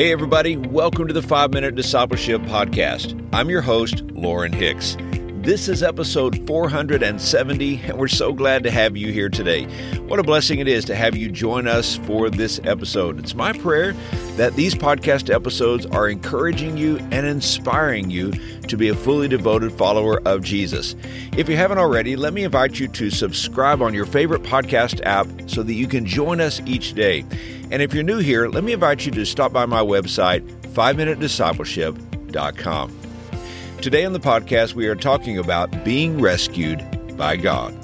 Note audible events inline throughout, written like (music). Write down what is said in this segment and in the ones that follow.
Hey, everybody, welcome to the 5 Minute Discipleship Podcast. I'm your host, Loren Hicks. This is episode 470, and we're so glad to have you here today. What a blessing it is to have you join us for this episode. It's my prayer that these podcast episodes are encouraging you and inspiring you to be a fully devoted follower of Jesus. If you haven't already, let me invite you to subscribe on your favorite podcast app so that you can join us each day. And if you're new here, let me invite you to stop by my website, 5minutediscipleship.com. Today on the podcast, we are talking about being rescued by God.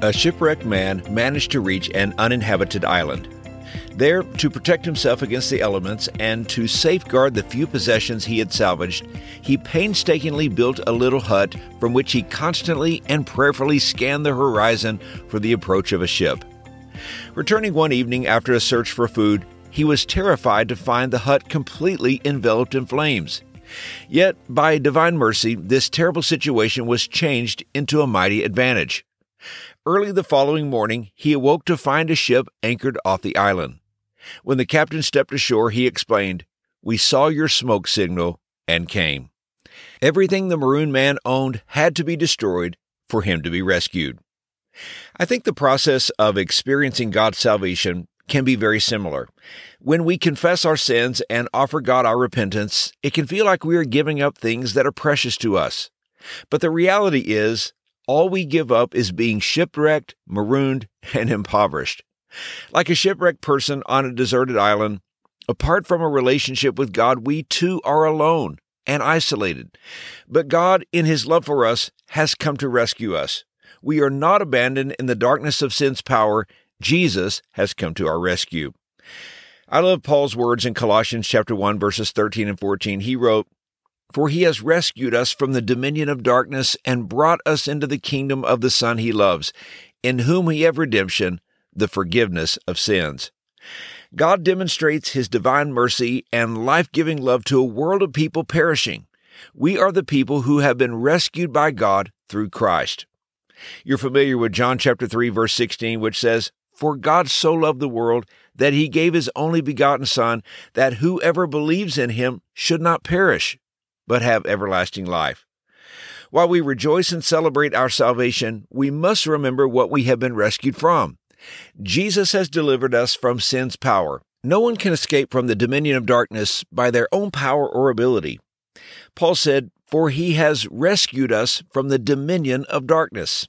A shipwrecked man managed to reach an uninhabited island. There, to protect himself against the elements and to safeguard the few possessions he had salvaged, he painstakingly built a little hut from which he constantly and prayerfully scanned the horizon for the approach of a ship. Returning one evening after a search for food, he was terrified to find the hut completely enveloped in flames. Yet, by divine mercy, this terrible situation was changed into a mighty advantage. Early the following morning, he awoke to find a ship anchored off the island. When the captain stepped ashore, he explained, We saw your smoke signal and came. Everything the maroon man owned had to be destroyed for him to be rescued. I think the process of experiencing God's salvation can be very similar. When we confess our sins and offer God our repentance, it can feel like we are giving up things that are precious to us. But the reality is, all we give up is being shipwrecked, marooned, (laughs) and impoverished. Like a shipwrecked person on a deserted island, apart from a relationship with God, we too are alone and isolated. But God, in His love for us, has come to rescue us. We are not abandoned in the darkness of sin's power. Jesus has come to our rescue. I love Paul's words in Colossians chapter 1 verses 13 and 14. He wrote, "For he has rescued us from the dominion of darkness and brought us into the kingdom of the Son he loves, in whom we have redemption, the forgiveness of sins. God demonstrates his divine mercy and life giving love to a world of people perishing. We are the people who have been rescued by God through Christ. You're familiar with John chapter 3 verse 16 which says, "For God so loved the world that he gave his only begotten son that whoever believes in him should not perish but have everlasting life." While we rejoice and celebrate our salvation, we must remember what we have been rescued from. Jesus has delivered us from sin's power. No one can escape from the dominion of darkness by their own power or ability. Paul said, For he has rescued us from the dominion of darkness.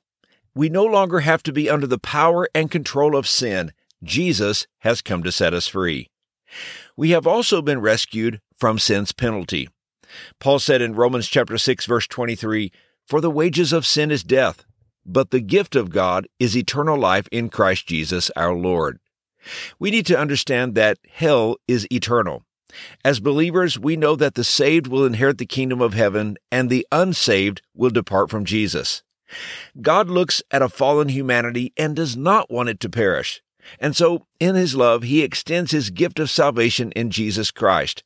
We no longer have to be under the power and control of sin. Jesus has come to set us free. We have also been rescued from sin's penalty. Paul said in Romans chapter 6 verse 23, For the wages of sin is death, but the gift of God is eternal life in Christ Jesus our Lord. We need to understand that hell is eternal. As believers, we know that the saved will inherit the kingdom of heaven and the unsaved will depart from Jesus. God looks at a fallen humanity and does not want it to perish. And so, in His love, He extends His gift of salvation in Jesus Christ.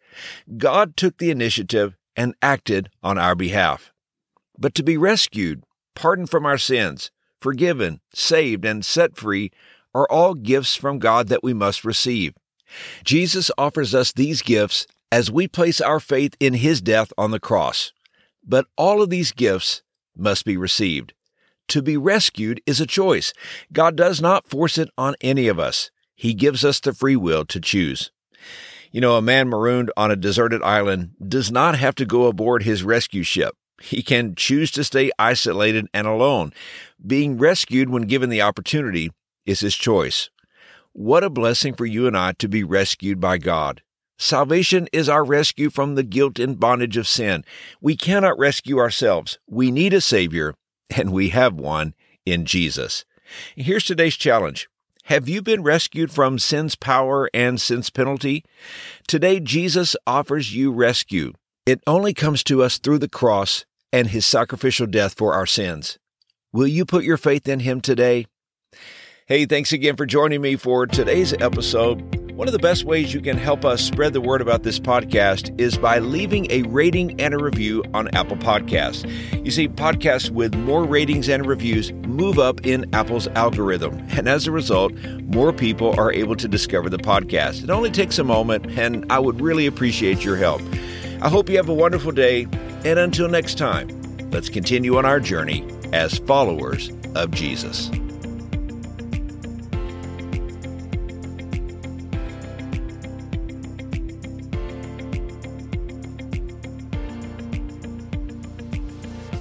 God took the initiative and acted on our behalf. But to be rescued, pardoned from our sins, forgiven, saved, and set free are all gifts from God that we must receive. Jesus offers us these gifts as we place our faith in His death on the cross. But all of these gifts must be received. To be rescued is a choice. God does not force it on any of us. He gives us the free will to choose. You know, a man marooned on a deserted island does not have to go aboard his rescue ship. He can choose to stay isolated and alone. Being rescued when given the opportunity is his choice. What a blessing for you and I to be rescued by God. Salvation is our rescue from the guilt and bondage of sin. We cannot rescue ourselves. We need a Savior, and we have one in Jesus. Here's today's challenge. Have you been rescued from sin's power and sin's penalty? Today, Jesus offers you rescue. It only comes to us through the cross and his sacrificial death for our sins. Will you put your faith in him today? Hey, thanks again for joining me for today's episode. One of the best ways you can help us spread the word about this podcast is by leaving a rating and a review on Apple Podcasts. You see, podcasts with more ratings and reviews move up in Apple's algorithm, and as a result, more people are able to discover the podcast. It only takes a moment, and I would really appreciate your help. I hope you have a wonderful day, and until next time, let's continue on our journey as followers of Jesus.